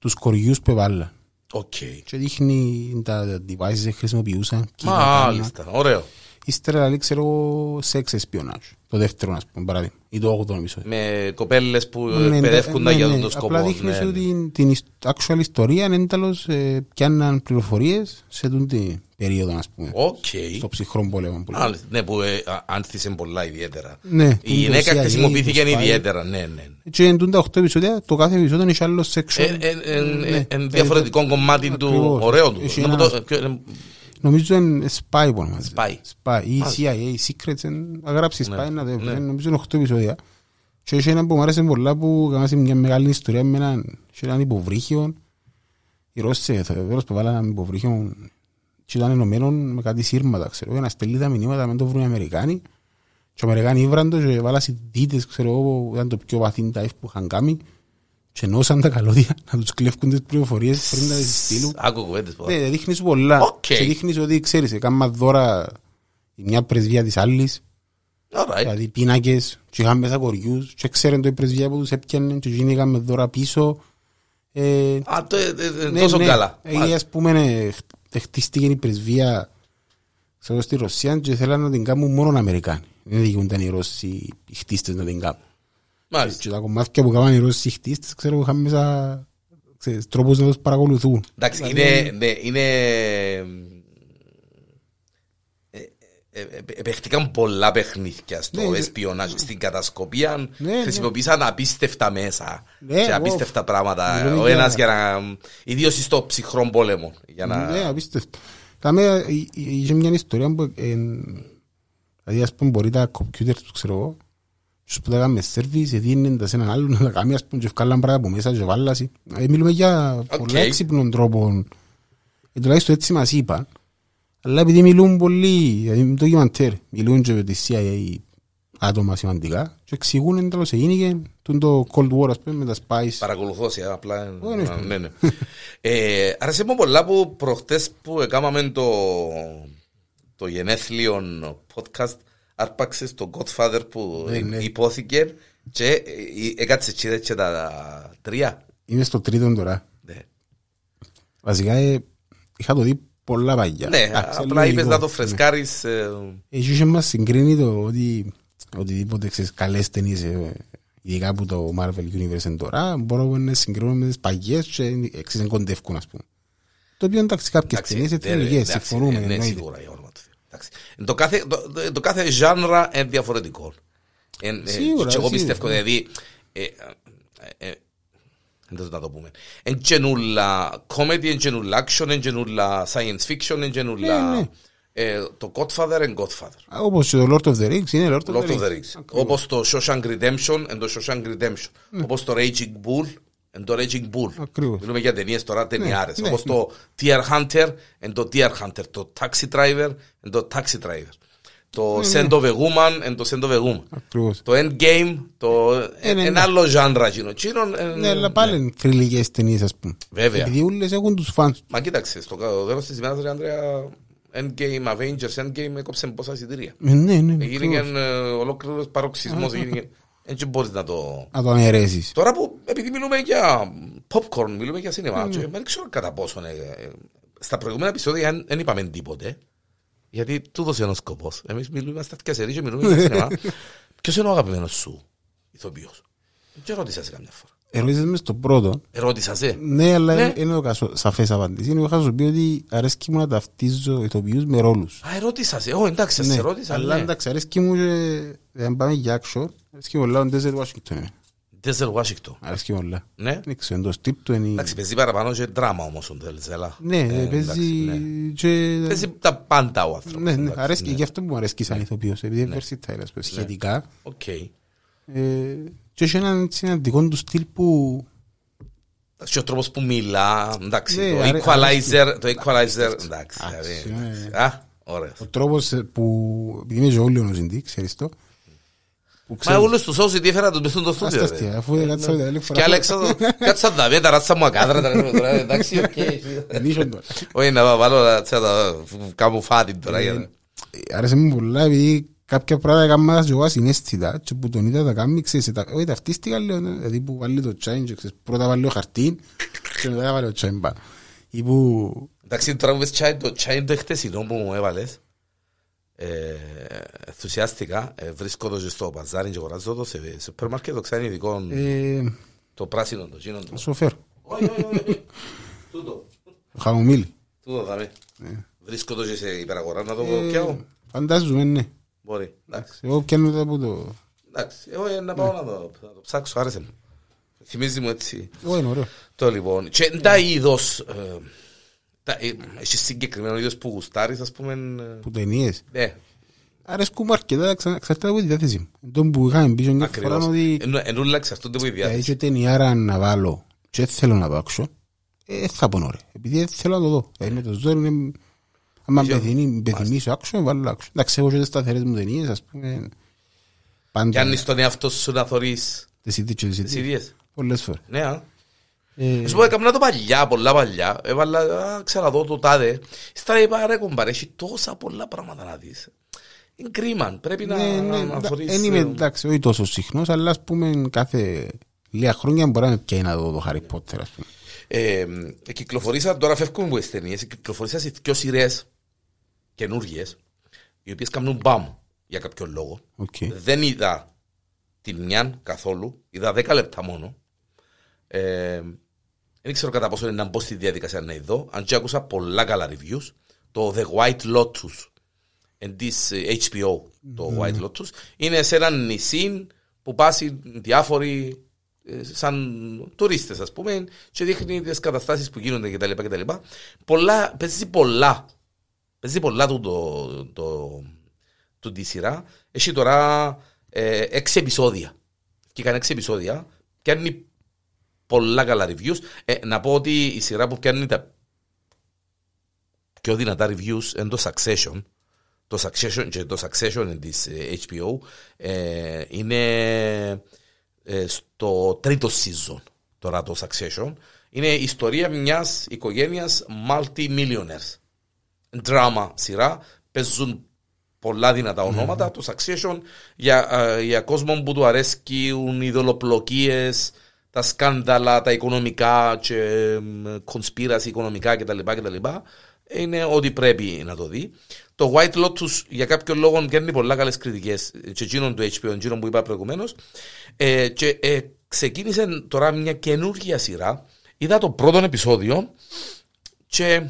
τους κοριούς που έβαλαν οκ. και δείχνει τα devices που χρησιμοποιούσαν. κύματα, Μάλιστα, ωραίο. Ύστερα λέει ξέρω εγώ sex espionage. Το δεύτερο ας πούμε παράδειγμα. Ή το 8ο επεισόδιο. Με κοπέλες που Ναι, εκπαιδεύκουν ναι, για ναι. τον το σκοπό. Απλά δείχνεις ναι, ότι ναι. την, την ισ- actual ιστορία είναι ένταλως ε, πιάνναν πληροφορίες σε τον την περίοδο ας πούμε. Οκ. Στο ψυχρό πόλεμο που λέμε. Μάλιστα, Ναι, που ε, α- άνθησε πολλά ιδιαίτερα. Ναι, Η γυναίκα CIA, χρησιμοποιήθηκε το spy. ιδιαίτερα, ναι, ναι. Και εντούν τα 8 επεισόδια, το κάθε επεισόδιο έχει άλλο section. Ε, ε, ε, Ναι. ε, Εν διαφορετικό κομμάτι του Ακριβώς. ωραίο του. Έχει Να μου ένα- το- ποιο- ε, Νομίζω είναι spy που ονομάζεται. Spy. Spy. Ή Μάλιστα. CIA, Secrets. εν- Να γράψει Ναι, spy να δει. ναι. Νομίζω είναι 8 επεισόδια. Και έχει ένα που μου άρεσε πολλά που έκαναν μια μεγάλη ιστορία με έναν, είχε έναν υποβρύχιο. Οι Ρώσοι, το βέβαιος που βάλαν έναν υποβρύχιο και ήταν ενωμένο με κάτι σύρματα, ξέρω, για να στέλνει τα μηνύματα με το βρουν οι Αμερικάνοι. Και οι Αμερικάνοι ήβραν το και βάλαν δύτες, ξέρω εγώ, που ήταν το πιο βαθύ dive που είχαν κάνει. Και ενώσαν τα καλώδια να τους κλέφκουν τις πληροφορίες πριν να τις στείλουν. Άκου κουβέντες πολλά. Ναι, δείχνεις πολλά. Οκ. Και δείχνεις ότι ξέρεις, έκανα δώρα η μια πρεσβεία της άλλης, Alright. δηλαδή πίνακες, και είχαν μέσα κοριούς, και ξέρουν το η πρεσβεία που τους έπιανε, και εκείνοι έκαμε δώρα πίσω. Ε, Α, το- ε, ε, ε, ναι, τόσο ναι. καλά. Ε, Μάλιστα. ας πούμε, ε, χ- χτίστηκε η πρεσβεία ξέρω, στη Ρωσία και θέλαν να την κάνουν μόνο οι Αμερικάνοι. Δεν δικαιούνταν οι Ρώσοι οι χτίστες να την κάνουν. Μάλιστα. Και τα κομμάτια που κάνουν οι Ρώσοι οι χτίστες, ξέρω, είχαν μέσα ξέρεις, τρόπους να τους παρακολουθούν. Εντάξει, Δηλαδή, είναι, ναι, είναι ε, ε, ε, Παίχτηκαν πολλά παιχνίδια στο Ναι, ναι. εσπιονάζ, στην κατασκοπία. Ναι, ναι. χρησιμοποίησαν απίστευτα μέσα Ναι, και εγώ- απίστευτα πράγματα. Μιλούμε Ο για- ένας για να. ιδίως στο ψυχρό πόλεμο. Για να... Ναι, απίστευτο. Κάμε, ε, ε, είχε μια ιστορία που, ε, δηλαδή ας πούμε μπορεί τα κομπιούτερ τους ξέρω εγώ, τους που τα κάνουμε σερβις, δίνουν τα σε έναν άλλον να τα κάνει ας πούμε και βγάλαν πράγματα από μέσα και βάλασαι. Ε, μιλούμε για Οκ. πολλά έξυπνων τρόπων. Ε, τουλάχιστον έτσι μας είπαν. Αλλά επειδή μιλούν πολύ, δηλαδή με το ντοκιμαντέρ, μιλούν και με τη CIA άτομα σημαντικά και εξηγούν ένταλως έγινε το Cold War ας πούμε με τα spies. Παρακολουθώ σε απλά. Ω, ναι. να- ναι, ναι. ε, άρεσε μου πολλά που προχτές που έκαναμε το, το γενέθλιο podcast άρπαξε το Godfather που Ναι, ναι. υπόθηκε και ε, έκατσε και είδες και τα τρία. Είμαι στο τρίτο τώρα. Ναι, Βασικά ε, είχα το δει πολλά παγιά. ναι Εντάξει, απλά λογικό. είπες να το Ναι. φρεσκάρεις. ε, Εσύ είχε μας συγκρίνει το ότι οτιδήποτε ξέρεις καλές ταινίες ε, ειδικά που το Marvel Universe είναι τώρα μπορούμε να συγκρίνουμε με τις παγιές και εξής κοντεύκουν ας πούμε. Το οποίο εντάξει κάποιες εντάξει, ταινίες είναι ναι, θρηλυκές, εντάξει, συμφωνούμε. Ναι, εννοείται. σίγουρα για όνομα του Θεού. Εντάξει. Το κάθε, το, το- το κάθε genre είναι διαφορετικό. Εν- ε, Σίγουρα, Και εγώ σίγουρα. πιστεύω, δηλαδή, ε, ε, ε, δεν να το πούμε. Εν γενούλα comedy, εν γενούλα action, εν γενούλα science fiction, εν γενούλα... Ναι, ναι. ε, Το Godfather and Godfather. Α, Όπως και το Lord of the Rings είναι Lord of Lord the of the Rings. Rings. Όπως το Shawshank Redemption and το Shawshank Redemption. Όπως το Raging Bull and το Raging Bull. Ακριβώς. Μιλούμε για ταινίες τώρα ταινιάρες. ναι, Όπως ναι. το Deer Hunter and το Deer Hunter. Το Taxi Driver and το Taxi Driver. Το Send of a Woman and το Send of a Woman. Ακριβώς. Το Endgame, το... Ε, ναι, ένα ναι. άλλο genre εκείνο. Εκείνο, ε, Ναι, αλλά πάλι είναι θρηλυκές ταινίες ας πούμε. Βέβαια. Επειδή όλες έχουν τους φανς. Μα κοίταξε, στο τέλος της ημέρας, ρε Ανδρέα, Endgame, Avengers, Endgame, έκοψε πόσα εισιτήρια. Ε, Ναι, ναι. Έγινε ακριβώς. ε, ολόκληρος παροξισμός. έγινε- Έτσι μπορείς να το... Να το αναιρέσεις. Τώρα που, επειδή μιλούμε για popcorn, μιλούμε για Ναι. σινεμά, και δεν ξέρω κατά πόσο ε, ε, στα προηγούμενα επεισόδια δεν- δεν είπαμε τίποτε. Γιατί τούτος είναι ο σκοπός. Εμείς μιλούμε, είμαστε τκασεροί και μιλούμε για σινεμά. <laughs> Ποιος είναι ο αγαπημένος σου ηθοποιός; Και ρώτησα σε καμιά φορά. Ερώτησες μες στο πρώτο. Ερώτησα σε. Ναι, αλλά Ναι. είναι το κασο- σαφές απάντηση. Είναι είχα σου πει ότι αρέσκει μου να ταυτίζω ηθοποιούς με ρόλους. Α, ερώτησα σε. Ω, εντάξει, σας Ναι, ερώτησα. αλλά ναι. εντάξει, αρέσκει μου και δεν πάμε για action. Αρέσκει μου πολλά ο Denzel Washington. εμένα. Denzel Washington. Αρέσκει μου πολλά. Ναι. Δεν ξέρω, εν το στυλ του είναι... Εντάξει, παίζει παραπάνω και δράμα όμως ο Denzel. Ναι, Ε, παίζει εντάξει, ναι. και... Παίζει τα πάντα ο άνθρωπος. Ναι, ναι, εντάξει, αρέσκει, ναι. γι' αυτό που μου αρέσκει σαν ηθοποιός, επειδή είναι versatile, ας πούμε, σχετικά. Οκ. Ε, Και έχει έναν έτσι, έναν δικό του στυλ που Και ο τρόπος που μιλά, εντάξει, Ναι, το αρέ- equalizer, το equalizer, εντάξει, Α, δηλαδή, ναι. εντάξει. Α, ωραίος. ο τρόπος ε, που, επειδή είμαι και όλοι ο Ζιντή, ξέρεις το, που Μα ξέρεις, όλους τους όσοι τι έφερα τους μεθούν το Ας στούντιο. τα ρε. αστεία, αφού δεν κάτσα άλλη Και φορά. Άλεξα, κάτσα τα βέτα, ράτσα μου ακάδρα, τώρα, εντάξει, οκ. Νίσον τώρα. Όχι, να βάλω, να τα κάνω φάτι τώρα. για να- Ε, Άρεσε μου πολλά επειδή κάποια πράγματα έκανα τα και εγώ ασυναίσθητα και που τον είδα τα κάνει, ξέρεις, τα- όχι ταυτίστηκα λέω, ναι, δηλαδή που βάλει το τσάιν και ξέρεις, πρώτα βάλει το χαρτί και μετά βάλει το τσάιν πάνω. Ή που Εντάξει, τώρα που πες τσάι, το τσάι το χτεσινό που μου έβαλες, ε, ενθουσιάστηκα, ε, βρίσκω το και στο παζάρι και αγοράζω το σε σούπερ μάρκετ, το ξάνει ειδικό, ε, το πράσινο, το γίνον να το. σου φέρω, Όχι, όχι, όχι, τούτο, το χαμομήλι. τούτο δάμε. Βρίσκω το και σε υπεραγορά να το Ε, πιάω. Φαντάζομαι, ναι. Μπορεί, εντάξει. Εγώ πιάνω τα από το... Εντάξει, εγώ ε, να πάω να το, να το ψάξω, άρεσε μου. Θυμίζει μου έτσι. Εγώ είναι ωραίο. Το λοιπόν. Και τα είδος, ε, τα- ε, έχεις συγκεκριμένο είδος που γουστάρεις, ας πούμε. ε, Που ταινίες. Ναι, Αρέσκουν μου αρκετά, ξα- εξαρτάται από τη διάθεση μου. Τον που είχαμε πει και μια φορά ακριβώς. ότι Εν- Ενούλα εξαρτούνται από τη θα διάθεση. είχε ταινιάρα να βάλω και δεν θέλω να το άξω, ε, θα πω ωραία. Επειδή δεν θέλω να το δω. Ε, με το ζόρι είναι... Άμα Ποιο; πεθυμεί- πεθυμίσω άξω, βάλω άξω. Εντάξει, έχω και τις σταθερές μου ταινίες, ας πούμε. Πάντα. Πιάνεις τον εαυτό σου να θωρείς Τις ίδιες και τις τις ίδιες. ίδιες. Πολλές φορές. Ναι, α. Ε, Σου πω, έκανα το παλιά, πολλά παλιά. Έβαλα, α, ξέρω δω το τάδε. Ύστερα είπα, ρε κομπάρε, έχει τόσα πολλά πράγματα να δεις. Είναι κρίμα, πρέπει να, ναι, ναι, να, να εντα- θωρείς, Εν είμαι ε, εντάξει, όχι τόσο συχνός, αλλά ας πούμε κάθε λίγα χρόνια μπορεί να με πιάει να δω το Harry Potter, ας πούμε. Ε, ε, κυκλοφορήσα, τώρα φεύγουμε από τις ταινίες, κυκλοφορήσα σε δυο σειρές καινούργιες, οι οποίες κάνουν μπαμ για κάποιο λόγο. Οκ. Δεν είδα την μια καθόλου, είδα 10 λεπτά μόνο. Ε, δεν ξέρω κατά πόσο είναι να μπω στη διαδικασία να ειδώ, αν και άκουσα πολλά καλά reviews. Το The White Lotus, εν της ε, HBO, το White Lotus, είναι σε ένα νησί που πάσει διάφοροι ε, σαν τουρίστες ας πούμε και δείχνει τις καταστάσεις που γίνονται κτλ. κτλ. Πολλά, παίζει πολλά. Παίζει πολλά του το, το, του τη σειρά. Έχει τώρα ε, έξι επεισόδια. Και έκανε έξι επεισόδια. Κάνει πολλά καλά reviews. Ε, να πω ότι η σειρά που κάνει τα πιο δυνατά reviews είναι το Succession. Το Succession και το Succession της ε, HBO ε, είναι ε, στο τρίτο season τώρα το Succession. Είναι η ιστορία μιας οικογένειας multi-millionaires. Drama σειρά. Παίζουν πολλά δυνατά ονόματα. Το Succession για, ε, για κόσμο που του αρέσκουν οι δολοπλοκίες, τα σκάνδαλα, τα οικονομικά και κονσπίραση οικονομικά κτλ. κτλ. Είναι ό,τι πρέπει να το δει. Το White Lotus για κάποιο λόγο κάνει πολλά καλές κριτικές. Και εκείνον του HBO, εκείνον που είπα προηγουμένως. Ε, και ε, ξεκίνησε τώρα μια καινούργια σειρά. Είδα το πρώτο επεισόδιο και.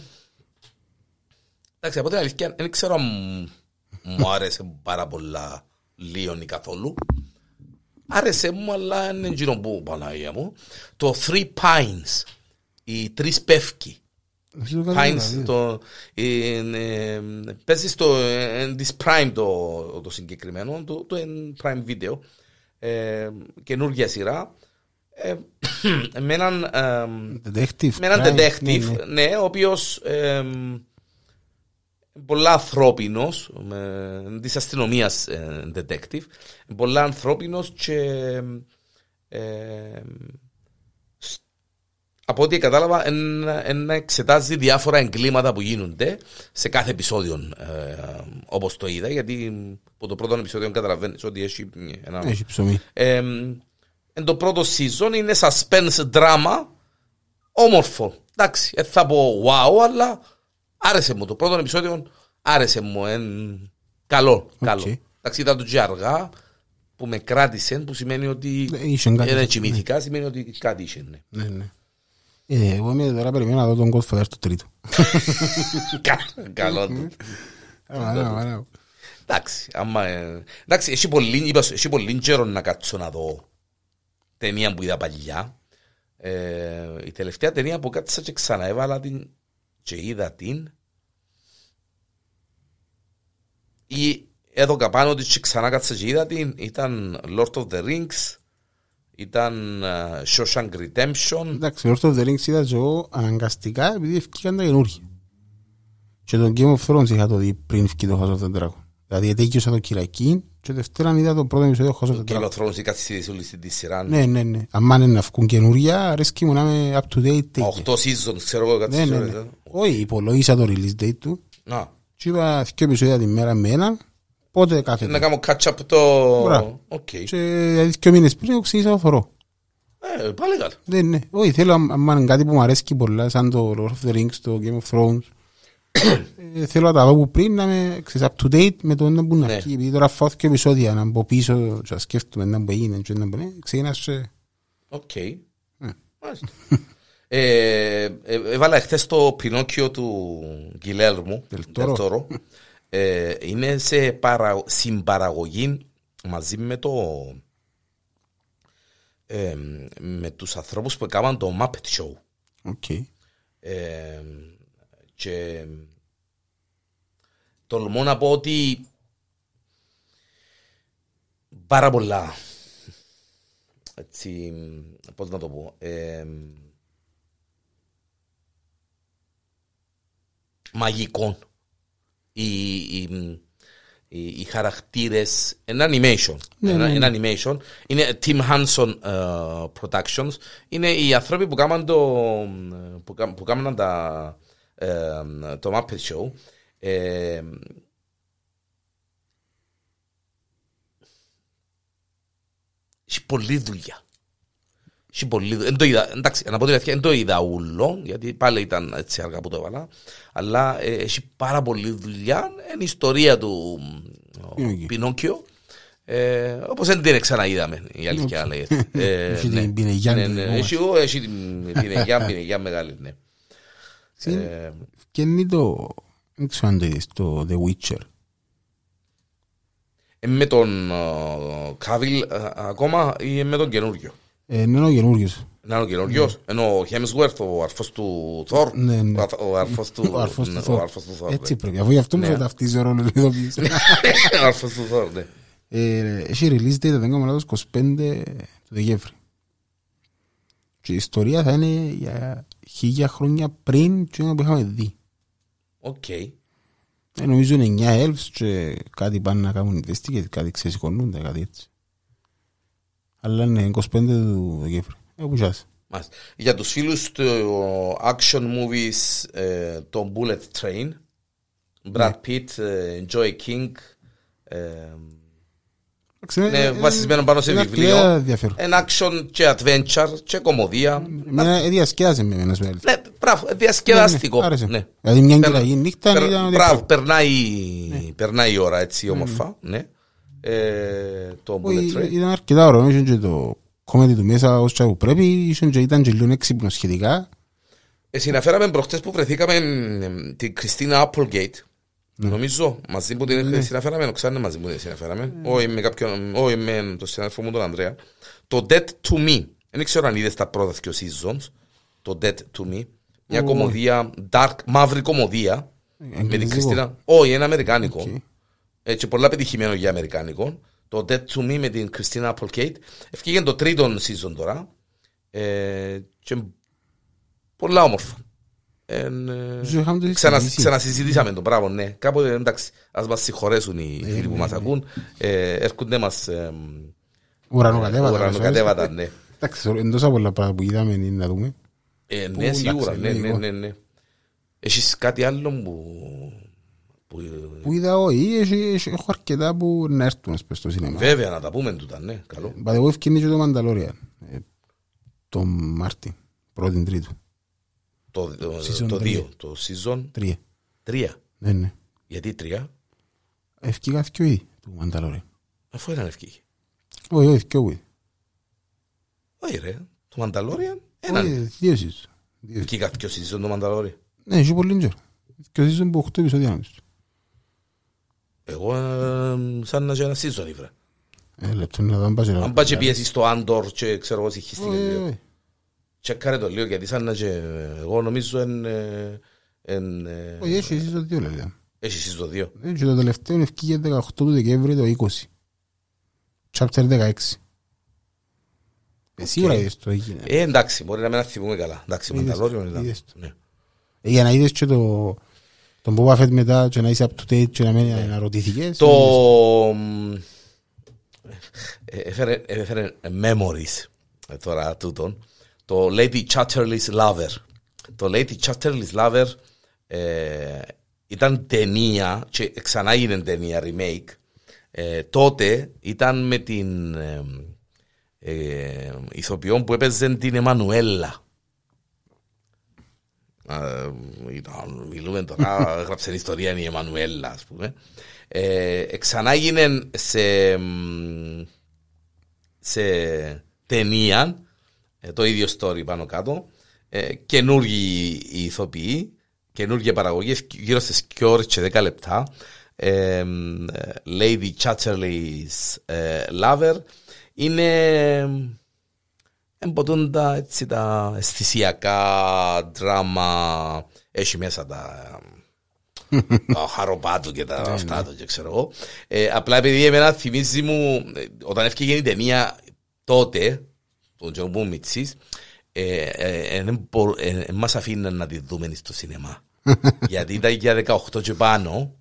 Εντάξει, από την αλήθεια δεν ξέρω αν μου άρεσε πάρα πολλά λίγο ή καθόλου. Άρεσε μου, αλλά είναι γύρω που Παναγία μου. Το Three Pines, οι τρεις πεύκοι. Αυτό το Pines, κάνω, το, είναι, παίζεις στο ε, της Prime το, το συγκεκριμένο, το, το είναι Prime Video, ε, καινούργια σειρά, ε, <coughs> με έναν, ε, Detective. με έναν crime, detective, ναι, ναι. ναι, ο οποίος ε, πολλά ανθρώπινος, με- της αστυνομίας ε, detective, πολλά ανθρώπινος και ε, σ- από ό,τι κατάλαβα εν, εν να εξετάζει διάφορα εγκλήματα που γίνονται σε κάθε επεισόδιο ε, όπως το είδα γιατί από το πρώτο επεισόδιο καταλαβαίνεις ότι έχει ένα Έχει ψωμί. ε, εν το πρώτο season είναι suspense drama όμορφο. Εντάξει, δεν θα πω wow, αλλά άρεσε μου. Το πρώτο επεισόδιο άρεσε μου. Εν... Καλό, καλό. Εντάξει, είδα το και αργά που με κράτησε, που σημαίνει ότι Ε, είχε κάτι. δεν κοιμήθηκα, σημαίνει ότι κάτι είχε. Ναι. Ναι, ναι. Ε, εγώ είμαι τώρα περιμένω να δω τον Godfather το τρίτο. <laughs> Κα- Καλό του. Άρα, άρα. Εντάξει, άμα, ε, εντάξει έχει, πολύ, είπα, σου, έχει πολύ καιρό να κάτσω να δω ταινία που είδα παλιά. Ε, η τελευταία ταινία που κάτσα και ξαναέβαλα την και είδα την ή έδωκα πάνω ότι και ξανά κάτσα και είδα την ήταν Lord of the Rings ήταν uh, Shawshank Redemption Εντάξει, Lord of the Rings είδα και εγώ αναγκαστικά επειδή ευκήκαν τα καινούργια. Και τον Game of Thrones είχα το δει πριν ευκεί το House of the Dragon. Δηλαδή ετέλειωσα το Κυριακή και Δευτέρα είδα το πρώτο επεισόδιο House of the Game Dragon. of Thrones ή κάτι όλη στη σειρά Ναι, ναι, ναι. Αν είναι να βγουν καινούργια, αρέσκει μου να είμαι up to date. τέτοια. 8 seasons ξέρω εγώ κάτι Ναι, ναι, σειρές, ναι. ε. Όχι, υπολόγισα το release date του. Να, Και είπα δύο επεισόδια τη μέρα με έναν. Πότε κάθε να κάνω catch up το... Μπράβο. Οκ. Και δηλαδή δύο μήνες πριν εγώ ξεκίνησα να θωρώ. Ε, πάλι καλά. Δεν ναι. Όχι, θέλω αν αν είναι κάτι που μου αρέσει πολλά σαν το Lord of the Rings, το Game of Thrones. ε, θέλω να τα δω που πριν να είμαι ξέρεις, up to date με το ένα που να Ναι. βγει. Επειδή τώρα φάω δύο επεισόδια να μπω πίσω και να σκέφτομαι να που έγινε και να που ναι. Ξεκινάς σε... Οκ. Ναι. Μάλιστα. Ε, ε, έβαλα εχθές το Πινόκιο του Guillermo Del Toro. Del Toro. Ε, είναι σε παρα, συμπαραγωγή μαζί με το ε, με τους ανθρώπους που έκαναν το Muppet Show OK. Ε, και τολμώ να πω ότι πάρα πολλά έτσι, πώς να το πω ε, μαγικών. Οι, οι, οι, οι χαρακτήρες ένα animation ένα, ένα animation. Είναι Tim Hanson ε, Productions. Είναι οι άνθρωποι που κάμαν το που, κα- που κάμαν τα ε, το Muppet Show. Ε, έχει πολλή δουλειά έχει πολλή δουλειά. Εν το είδα, εντάξει, να πω την αλήθεια, δεν το είδα ούλο, γιατί πάλι ήταν έτσι αργά που το έβαλα. Αλλά ε, έχει πάρα πολλή δουλειά. Είναι η ιστορία του ο, Πινόκιο. Πινόκιο. Ε, Όπως δεν την ξαναείδαμε, η αλήθεια λέγεται. <laughs> Ε, Έχει ναι. την πινεγιά Ναι, την ναι, δικό μας. Έχει ο, έχει την πινεγιά, πινεγιά μεγάλη, ναι. Συν- Ε, Και είναι το... Δεν ξέρω αν το είδες, το The Witcher. ε, με τον Κάβιλ ακόμα ή με τον καινούριο. Ε, είναι ο καινούργιος. Να είναι ο καινούριος, εν ο Hemsworth, ο αρφός του Thor. Ναι, ναι. Ο- Ο αρφός του Ο αρφός ναι, του ο Thor. αρφός του Thor. Έτσι ναι. πρέπει. Αφού γι' αυτό μου Ναι. θα ταυτίζει ο ρόλος του ηθοποιής. Ο αρφός του Thor, ναι. Ε, Έχει release date, δεν κάνω λάθος, 25 του Δεκέμβρη. Και η ιστορία θα είναι για χίλια χρόνια πριν και που είχαμε δει. Οκ. Ε, νομίζω είναι 9 elves και κάτι πάνε να κάνουν investigate, κάτι ξεσηκωνούνται, κάτι έτσι. Αλλά είναι 25 του Δεκέμβρη. Ε, που σιάς. Μάλιστα. Για τους φίλους του action movies, ε, το Bullet Train, Brad Pitt, ε, Joey King, ε, είναι βασισμένο πάνω σε βιβλίο. ενδιαφέρον. Ένα action και adventure και κομμωδία. Εμένα ε, διασκέδασε με ένας μεγάλος. Ναι, μπράβο, διασκεδαστικό. Άρεσε. Ναι. Δηλαδή μια Περ- κυραγή νύχτα περ- ήταν ότι... Μπράβο, περνάει, περνάει η ώρα έτσι όμορφα. Ναι. Ε, το Bullet Όχι, Train. Ήταν αρκετά ωραίο, είχε και το comedy του μέσα όσο που πρέπει, είχε και ήταν και λίγο έξυπνος σχετικά. Ε, συναφέραμε προχτές που βρεθήκαμε ε, την Κριστίνα Applegate. Νομίζω, μαζί που την συναφέραμε, ξέρετε μαζί που την συναφέραμε. Όχι με κάποιον, όχι με τον συνάδελφο μου τον Ανδρέα. Το Dead to Me. Δεν ξέρω αν είδες τα πρώτα δύο seasons. Το Dead to Me. Μια κομμωδία, dark, μαύρη κομμωδία. Με την Αγγλικό. Κριστίνα. Όχι, ένα αμερικάνικο. Οκ. Έτσι, πολλά πετυχημένο για αμερικάνικο. Το Dead to Me με την Κριστίνα Applegate. Ευκήκε το τρίτο season τώρα. Ε, και πολλά όμορφο. εν, ε, Ίσως είχαμε το ξανα- συζητήσει. Ξανασυζητήσαμε το πράγμα, ναι. Κάποτε εντάξει, ας μας συγχωρέσουν οι Ε, φίλοι που ναι, μας ναι. ακούν. Ε, έρχονται μας ε, Ουρανοκατέβατα. ουρανοκατέβατα, ναι. Εντάξει, είναι τόσα πολλά πράγματα που είδαμε είναι να δούμε. Ε, Που, ναι, σίγουρα, εντάξει, ναι, ναι, λογικό. ναι, ναι. Έχεις κάτι άλλο που... που Που είδα όχι, έχει- έχει- έχω αρκετά που να έρθουν ας πούμε, στο σινεμά. βέβαια, να τα πούμε τούτα, ναι, καλό. By the way, ευκαινεί και το Mandalorian. ε, Το Μάρτι, πρώτη τρίτου. Το, το, Season το τρία. 2, το season Τρία. 3. Ναι, ναι. Γιατί 3, Ευκήγα δυο ήδη του Mandalorian. αφού έναν ευκήγε. Όχι, όχι, δυο ήδη. Όχι ρε, το Mandalorian, έναν. Όχι, δύο season. Δύο. Ευκήγα ποιο season το Mandalorian. Ναι, έχει πολύ καιρό. Και ο season που 8 επεισόδια να πεις. Εγώ ε, σαν να και ένα season ήβρα. Ε, λεπτό να δω αν πας. Αν πάει και πιέσεις στο Andor και ξέρω εγώ συγχύστηκε Όχι, λίγο. όχι. Τσεκάρε το λίγο γιατί σαν να και εγώ νομίζω εν... ε, εν, ε, Όχι, έχει season δύο λέει. Έχει season 2. Ε, Και το τελευταίο ευκήγε 18 του Δεκέμβρη το 20. Chapter 16. Ε, Σίγουρα είδες το έγινε. Ε, εντάξει, μπορεί να μην θυμούμε καλά. Εντάξει, Είδες το, Mandalorian ήταν. είδες το. Ναι. Ε, Για να είδες και το τον Boba Fett μετά και να είσαι up to date και να μην αναρωτήθηκες. Το... μ, ε, Έφερε, έφερε memories ε, τώρα τούτον. Το Lady Chatterley's Lover. Το Lady Chatterley's Lover ε, ήταν ταινία και ξανά έγινε ταινία remake. Ε, τότε ήταν με την ε, ε, ηθοποιό που έπαιζε την Εμμανουέλα. Ε, ήταν, μιλούμε τώρα, <laughs> έγραψε ιστορία η Εμμανουέλα, ας πούμε. Ε, ξανά έγινε σε, μ, σε ταινία, ε, το ίδιο story πάνω κάτω, ε, καινούργιοι οι ηθοποιοί, καινούργια παραγωγή, γύρω στις 2 ώρες και 10 λεπτά. Ε, μ, ε, Lady Chatterley's ε, Lover είναι εμποτούν τα, έτσι, τα αισθησιακά δράμα, έχει μέσα τα, τα χαροπάτου και τα αυτά του και ξέρω εγώ. Ε, απλά επειδή εμένα θυμίζει μου, ε, όταν ευκήκε η ταινία τότε, τον Τζον που μιτσής, ε, ε, ε, δεν μπο- ε, ε, μας αφήναν να τη δούμε στο σινεμά. <laughs> Γιατί ήταν για 18 και πάνω.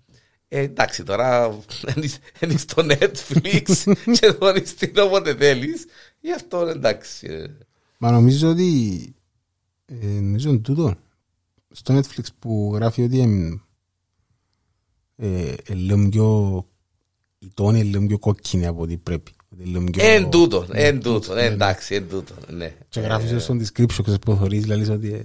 Ε, εντάξει, τώρα <laughs> είναι στο Netflix <laughs> και θωρείς την όποτε θέλεις. Γι' αυτό εντάξει. ε. Μα νομίζω ότι ε, νομίζω είναι τούτο στο Netflix που γράφει ότι εμ, ε, ε, λίγο πιο η τόνη είναι λίγο πιο κόκκινη από ό,τι πρέπει. Ότι είναι λίγο πιο- Εν τούτο, εν Ναι, τούτο, ναι, ναι. εντάξει, εν τούτο, ναι. Και γράφει στο description ξέρεις που θωρείς δηλαδή ότι ε,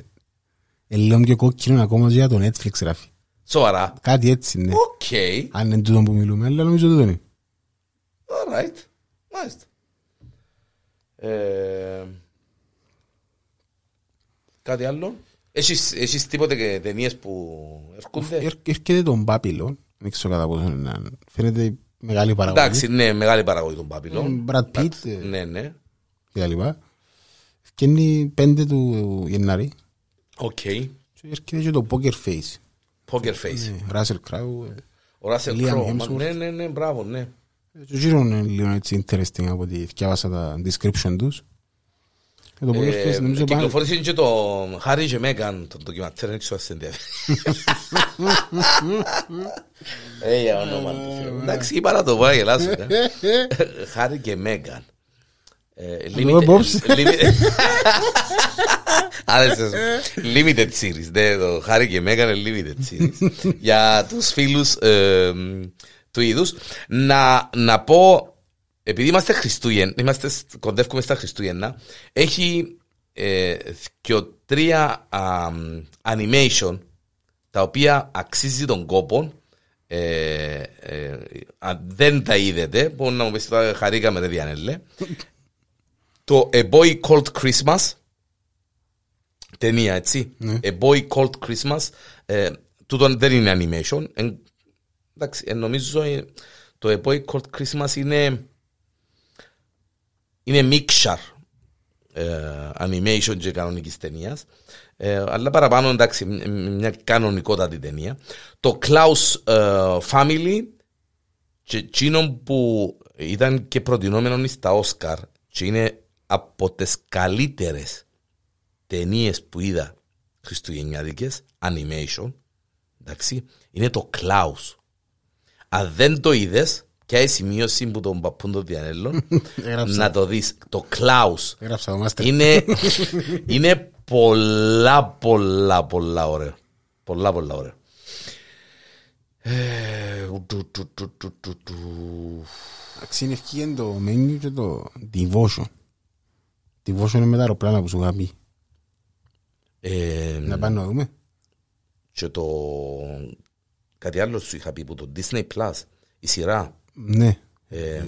είναι λίγο πιο κόκκινο ακόμα και για το Netflix γράφει. Σοβαρά. Κάτι έτσι είναι. Οκ, Αν είναι τούτο που μιλούμε, αλλά νομίζω τούτο είναι. alright, μάλιστα. Ε, Κάτι άλλο; Έχεις, έχεις τίποτε και ταινίες που έρχονται; Έρ- Έρχεται τον Babylon, δεν ξέρω κατά πόσο είναι. Φαίνεται μεγάλη παραγωγή. Εντάξει, ναι, μεγάλη παραγωγή τον Babylon. Brad Pitt ε, Ναι, ναι. και τα λοιπά. Φκαίνει 5 του Γενάρη Οκ. και έρχεται και το Poker Face. Poker face. Ε, Russell Crowe. ε, Ο Russell Liam Crowe. μα- Hemsworth. Ναι, ναι, ναι, μπράβο, ναι. Το γύρο είναι λίγο έτσι interesting από ό,τι διάβασα τα description τους. Και το Poker Ε, Face νομίζω πάνε... Κυκλοφόρησε και το Harry και Meghan, το ντοκιματέρ, δεν ξέρω αν σε ενδιαφέρει. Ε, για όνομα του Θεού. Εντάξει, είπα να το πω, γελάσου. ε. Harry και Meghan. Ε, το πω υπόψη. limited- <laughs> Άρεσε σου. Limited series. Ναι, το Harry και Meghan είναι limited series. <laughs> Για τους φίλους ε, του είδους. Να, να πω, επειδή είμαστε Χριστούγεννα, είμαστε, σ- κοντεύουμε στα Χριστούγεννα, έχει ε, και τρία α, animation τα οποία αξίζει τον κόπο. Ε, ε, αν δεν τα είδετε, μπορεί να μου πεις τώρα χαρήκαμε ρε Διανέλε. το A Boy Called Christmas ταινία έτσι Ναι. A Boy Called Christmas ε, τούτο δεν είναι animation εν, εντάξει, ε, νομίζω ε, το A Boy Called Christmas είναι είναι mixture ε, animation και κανονικής ταινίας ε, αλλά παραπάνω εντάξει μ- μ- μια κανονικότατη ταινία το Klaus ε, Family και εκείνο που ήταν και προτινόμενο στα Όσκαρ και είναι από τις καλύτερες ταινίες που είδα χριστουγεννιάτικες, animation, εντάξει, είναι το Klaus. Αν δεν το είδες, και η σημείωση που τον παππούν των Διανέλων, <laughs> Έγραψα. να το δεις. Το Klaus Έγραψα το master. είναι, <laughs> είναι πολλά, πολλά, πολλά ωραίο. Πολλά, πολλά ωραίο. Ε, του, του, του, του, του, του. Εντάξει, είναι ευκήγεν το menu και το devotion. Devotion είναι με τα αεροπλάνα που σου είχα πει. Ε, Να πάμε να δούμε. και το κάτι άλλο σου είχα πει που το Disney Plus η σειρά. Ναι. ε,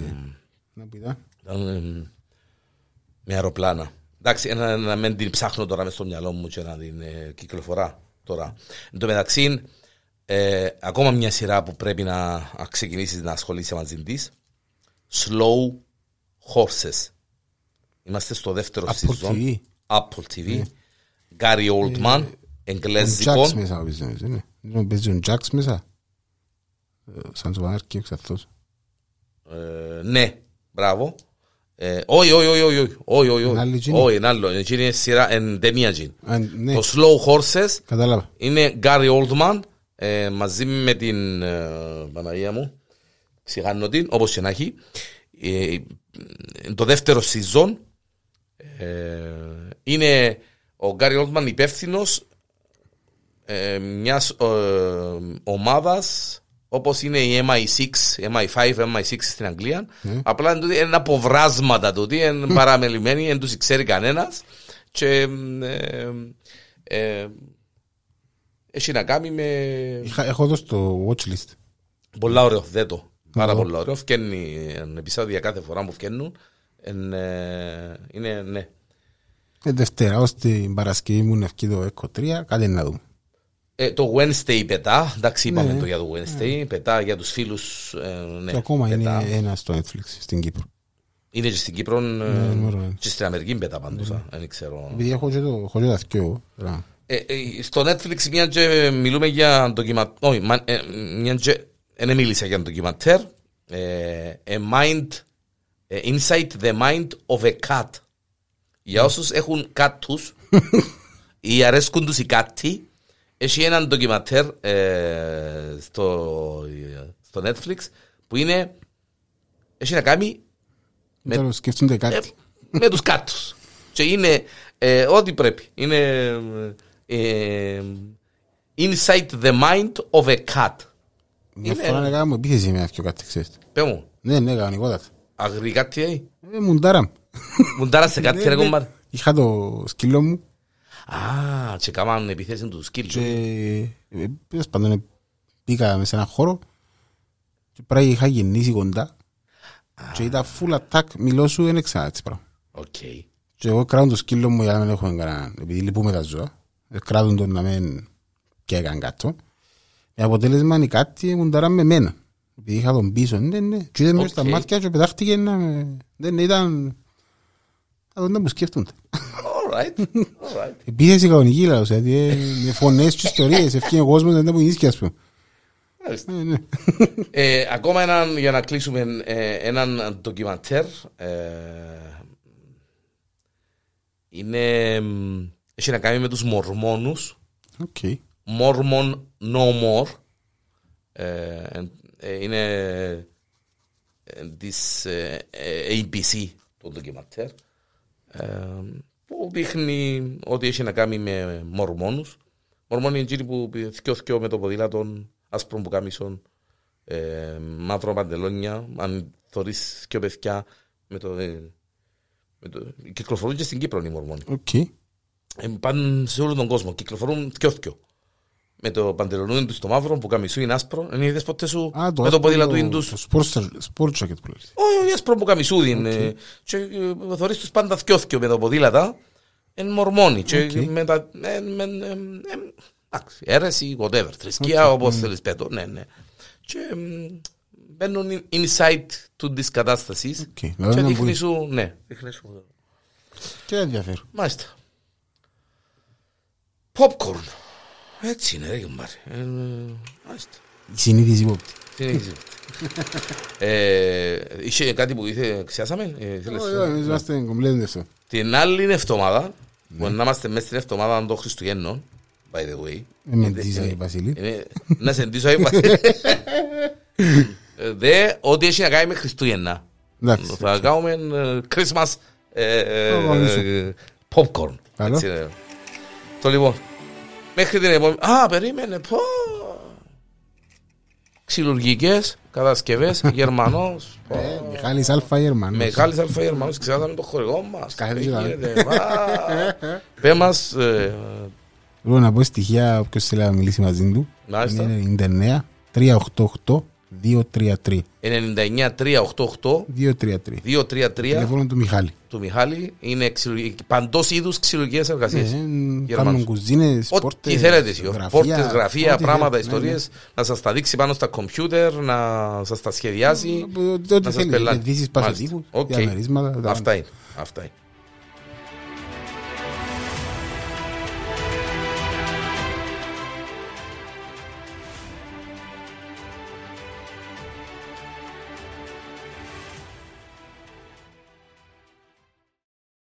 Να πει τα. ήταν ε, με αεροπλάνα. Εντάξει να, να μην την ψάχνω τώρα μες στο μυαλό μου και να την ε, κυκλοφορά τώρα. Εν τω μεταξύ ε, ακόμα μια σειρά που πρέπει να, να ξεκινήσεις να ασχολείσαι μαζί της Slow Horses. Είμαστε στο δεύτερο Apple season. TV. Apple TV Gary Oldman Ο εγγλέζικο Jax μέσα, νομίζω, είναι. Είναι παίζει ο Jax μέσα. Ε, Σαν σοβαράρκι εξαθώς. Ε, ναι, μπράβο. Ε, Όχι, όχι, όχι, όχι, όχι, όχι, όχι, Είναι άλλη όχι, τζίνη. όχι, είναι άλλο. Εκείνη είναι σειρά, εν ταινία τζιν. Α, Ναι, Το Slow Horses κατάλαβα. είναι Gary Oldman ε, μαζί με την ε, Παναγία μου, ξεχάνω την, όπως και να έχει. Ε, το δεύτερο season ε, είναι ο Gary Oldman υπεύθυνος ε, μιας ε, ομάδας όπως είναι η MI6, MI5, MI6 στην Αγγλία. Απλά είναι τούτοι, είναι αποβράσματα τούτοι, είναι παραμελημένοι, δεν τους ξέρει κανένας και ε, ε, έχει να κάνει με Είχα- Έχω εδώ στο watchlist. πολλά ωραίο δέτο. Πάρα Εγώ. πολλά ωραίο. Φκένει ένα επεισόδια κάθε φορά που φκαίνουν. Εν, ε, είναι, ναι. Ε, Δευτέρα, ως την Παρασκευή μου είναι ευκεί το ΕΚΟ 3, κάτι να δούμε. Ε, το Wednesday πετά, εντάξει είπαμε Ναι. το για το Wednesday, πετά για τους φίλους, ε, ναι, Και ακόμα πετά. είναι ένα στο Netflix στην Κύπρο. Είναι και στην Κύπρο ε, νούμερο ένα. και στην Αμερική πετά πάντως, α, δεν ξέρω. Επειδή έχω και το έχω και τα δυο, τώρα. Ε, ε, στο Netflix μια και μιλούμε για ντοκιματέρ, όχι, μα- ε, μια και δεν μίλησα για ντοκιματέρ, ε, a mind, ε, inside the mind of a cat. Για όσους έχουν κάτους <laughs> ή αρέσκουν τους οι κάτοι, έχει έναν ντοκιματέρ ε, στο, στο Netflix που είναι, έχει να κάνει με- Τώρα σκέφτονται ε, κάτι. με τους κάτους. Και είναι ε, ό,τι πρέπει. Είναι ε, inside the mind of a cat. Μια είναι- φορά έκανα μου επίθεση με αυτό κάτι, ξέρεις. Πες μου, Ναι, ναι, κανονικότατα. αγρή κάτι, ε; Ε, μουντάρα μου. Μου τάρασε κάτι, Ναι, ρε ναι. κομμάτι. Είχα το σκύλο μου Α, και κάμαν επιθέση τους σκύλους. και ε, τέλος πάντων ε, πήγα μέσα σε έναν χώρο και πράγμα είχα γεννήσει κοντά και ήταν full attack, μιλώ σου είναι ξανά έτσι πράγμα. Οκ. Και εγώ κράτω το σκύλο μου για να μην έχω κανένα, επειδή λυπούμε τα ζώα, ε, κράτουν τον να μην και έκανε κάτω. Με αποτέλεσμα είναι κάτι μου ταρά με μένα. Επειδή είχα τον πίσω, ναι, ναι. Και είδε μέσα στα Οκ. μάτια και πετάχτηκε να με... Δεν ήταν... Θα δουν που σκέφτονται. Alright, alright. <laughs> Επίθεση κανονική λαός, δηλαδή ε, με φωνές και ιστορίες, <laughs> ευκεί ο κόσμος δεν τα που ίσχυε ας πούμε. Μάλιστα. Ε, ναι. <laughs> Ε, ακόμα έναν, για να κλείσουμε, ε, έναν ντοκιματέρ. Ε, είναι, μ, έχει να κάνει με τους μορμόνους. OK. Mormon No More. Ε, ε, είναι ε, της ε, ε, ABC το ντοκιματέρ ε, που δείχνει ότι έχει να κάνει με μορμόνους. Μορμόνοι είναι εκείνοι που θκιό-θκιό με το ποδήλατο άσπρο πουκάμισον ε, μαύρο παντελόνια αν θωρείς και παιδιά με το, ε, με το, κυκλοφορούν και στην Κύπρο οι μορμόνοι Οκ. ε, πάνε σε όλο τον κόσμο. Κυκλοφορούν θκιό-θκιό. Με το παντελονούιν τους το μαύρο πουκαμισούιν άσπρο. Δεν είδες ποτέ σου Α, με το άσπρο, ποδήλατο είναι τους. Το sport- sport jacket που λέει. Όχι, όχι, άσπρο που καμισού είναι. Και ε, θωρείς τους πάντα θκιό-θκιό με το ποδήλατα. Είναι μορμόνοι. Και Οκ. με τα... ε, με, ε, ε, εντάξει, αίρεση, whatever. Θρησκεία, όπως θέλεις πέτω. Ναι, ναι. Και ε, μπαίνουν inside του της κατάστασης. Οκ. Και Δηλαδή να δείχνει μπορεί- σου... Ναι, δείχνει σου... Και ενδιαφέρον. Μάλιστα. Popcorn. Έτσι είναι, ρε γεμπάρε. Ε, ε, Μάλιστα. Η συνείδηση υπόπτη. Συνεχίζει. ε, είχε κάτι που ήθελε, ξιάσαμε. Ε, θέλεις, Όχι, όχι, εμείς είμαστε κομπλέτ αυτό. Την άλλη εβδομάδα, που να είμαστε μέσα στην εβδομάδα των Χριστουγέννων, by the way. Ε, με Είναι- ντύσα η είναι- Βασιλή. είναι- Να σε ντύσω, είπα. Ε, Δε, ό,τι έχει να κάνει με Χριστούγεννα. Εντάξει. Θα κάνουμε ε, Christmas ε, ε, Αγωνίσω. ε, popcorn. Καλό. Έτσι, ε. Το λοιπόν. Μέχρι την επόμενη. Α, περίμενε. Πω. Ξυλουργικές κατασκευές <laughs> Γερμανός. πω. Ε, Μιχάλης Αλφα Γερμανός. Μεγάλης αλφα Γερμανός. Ξέρατε το χορηγό μας. Κάθε Τι είδαμε. γίνεται, μα. <laughs> Πέ μας. ε, Θέλω να πω στοιχεία όποιος θέλει να μιλήσει μαζί του. Μάλιστα. Είναι 99 388 233. 99 388 233. 233 Τηλεφώνο του Μιχάλη. του Μιχάλη είναι παντός είδους ξυλουργικέ εργασίε. Ε, Κάνουν κουζίνες, Ό,τι πόρτες, θέλετε εσύ. Πόρτε, γραφεία, ό,τι πράγματα, θέλετε. Ναι, ιστορίες. Να σας τα δείξει πάνω στα κομπιούτερ, να σας τα σχεδιάσει. ναι. Ό,τι να σας θέλει. πελάτε. Επενδύσεις Μάλιστα. πασοτύπους, Οκ. διαμερίσματα. τα- Αυτά είναι. Αυτά είναι.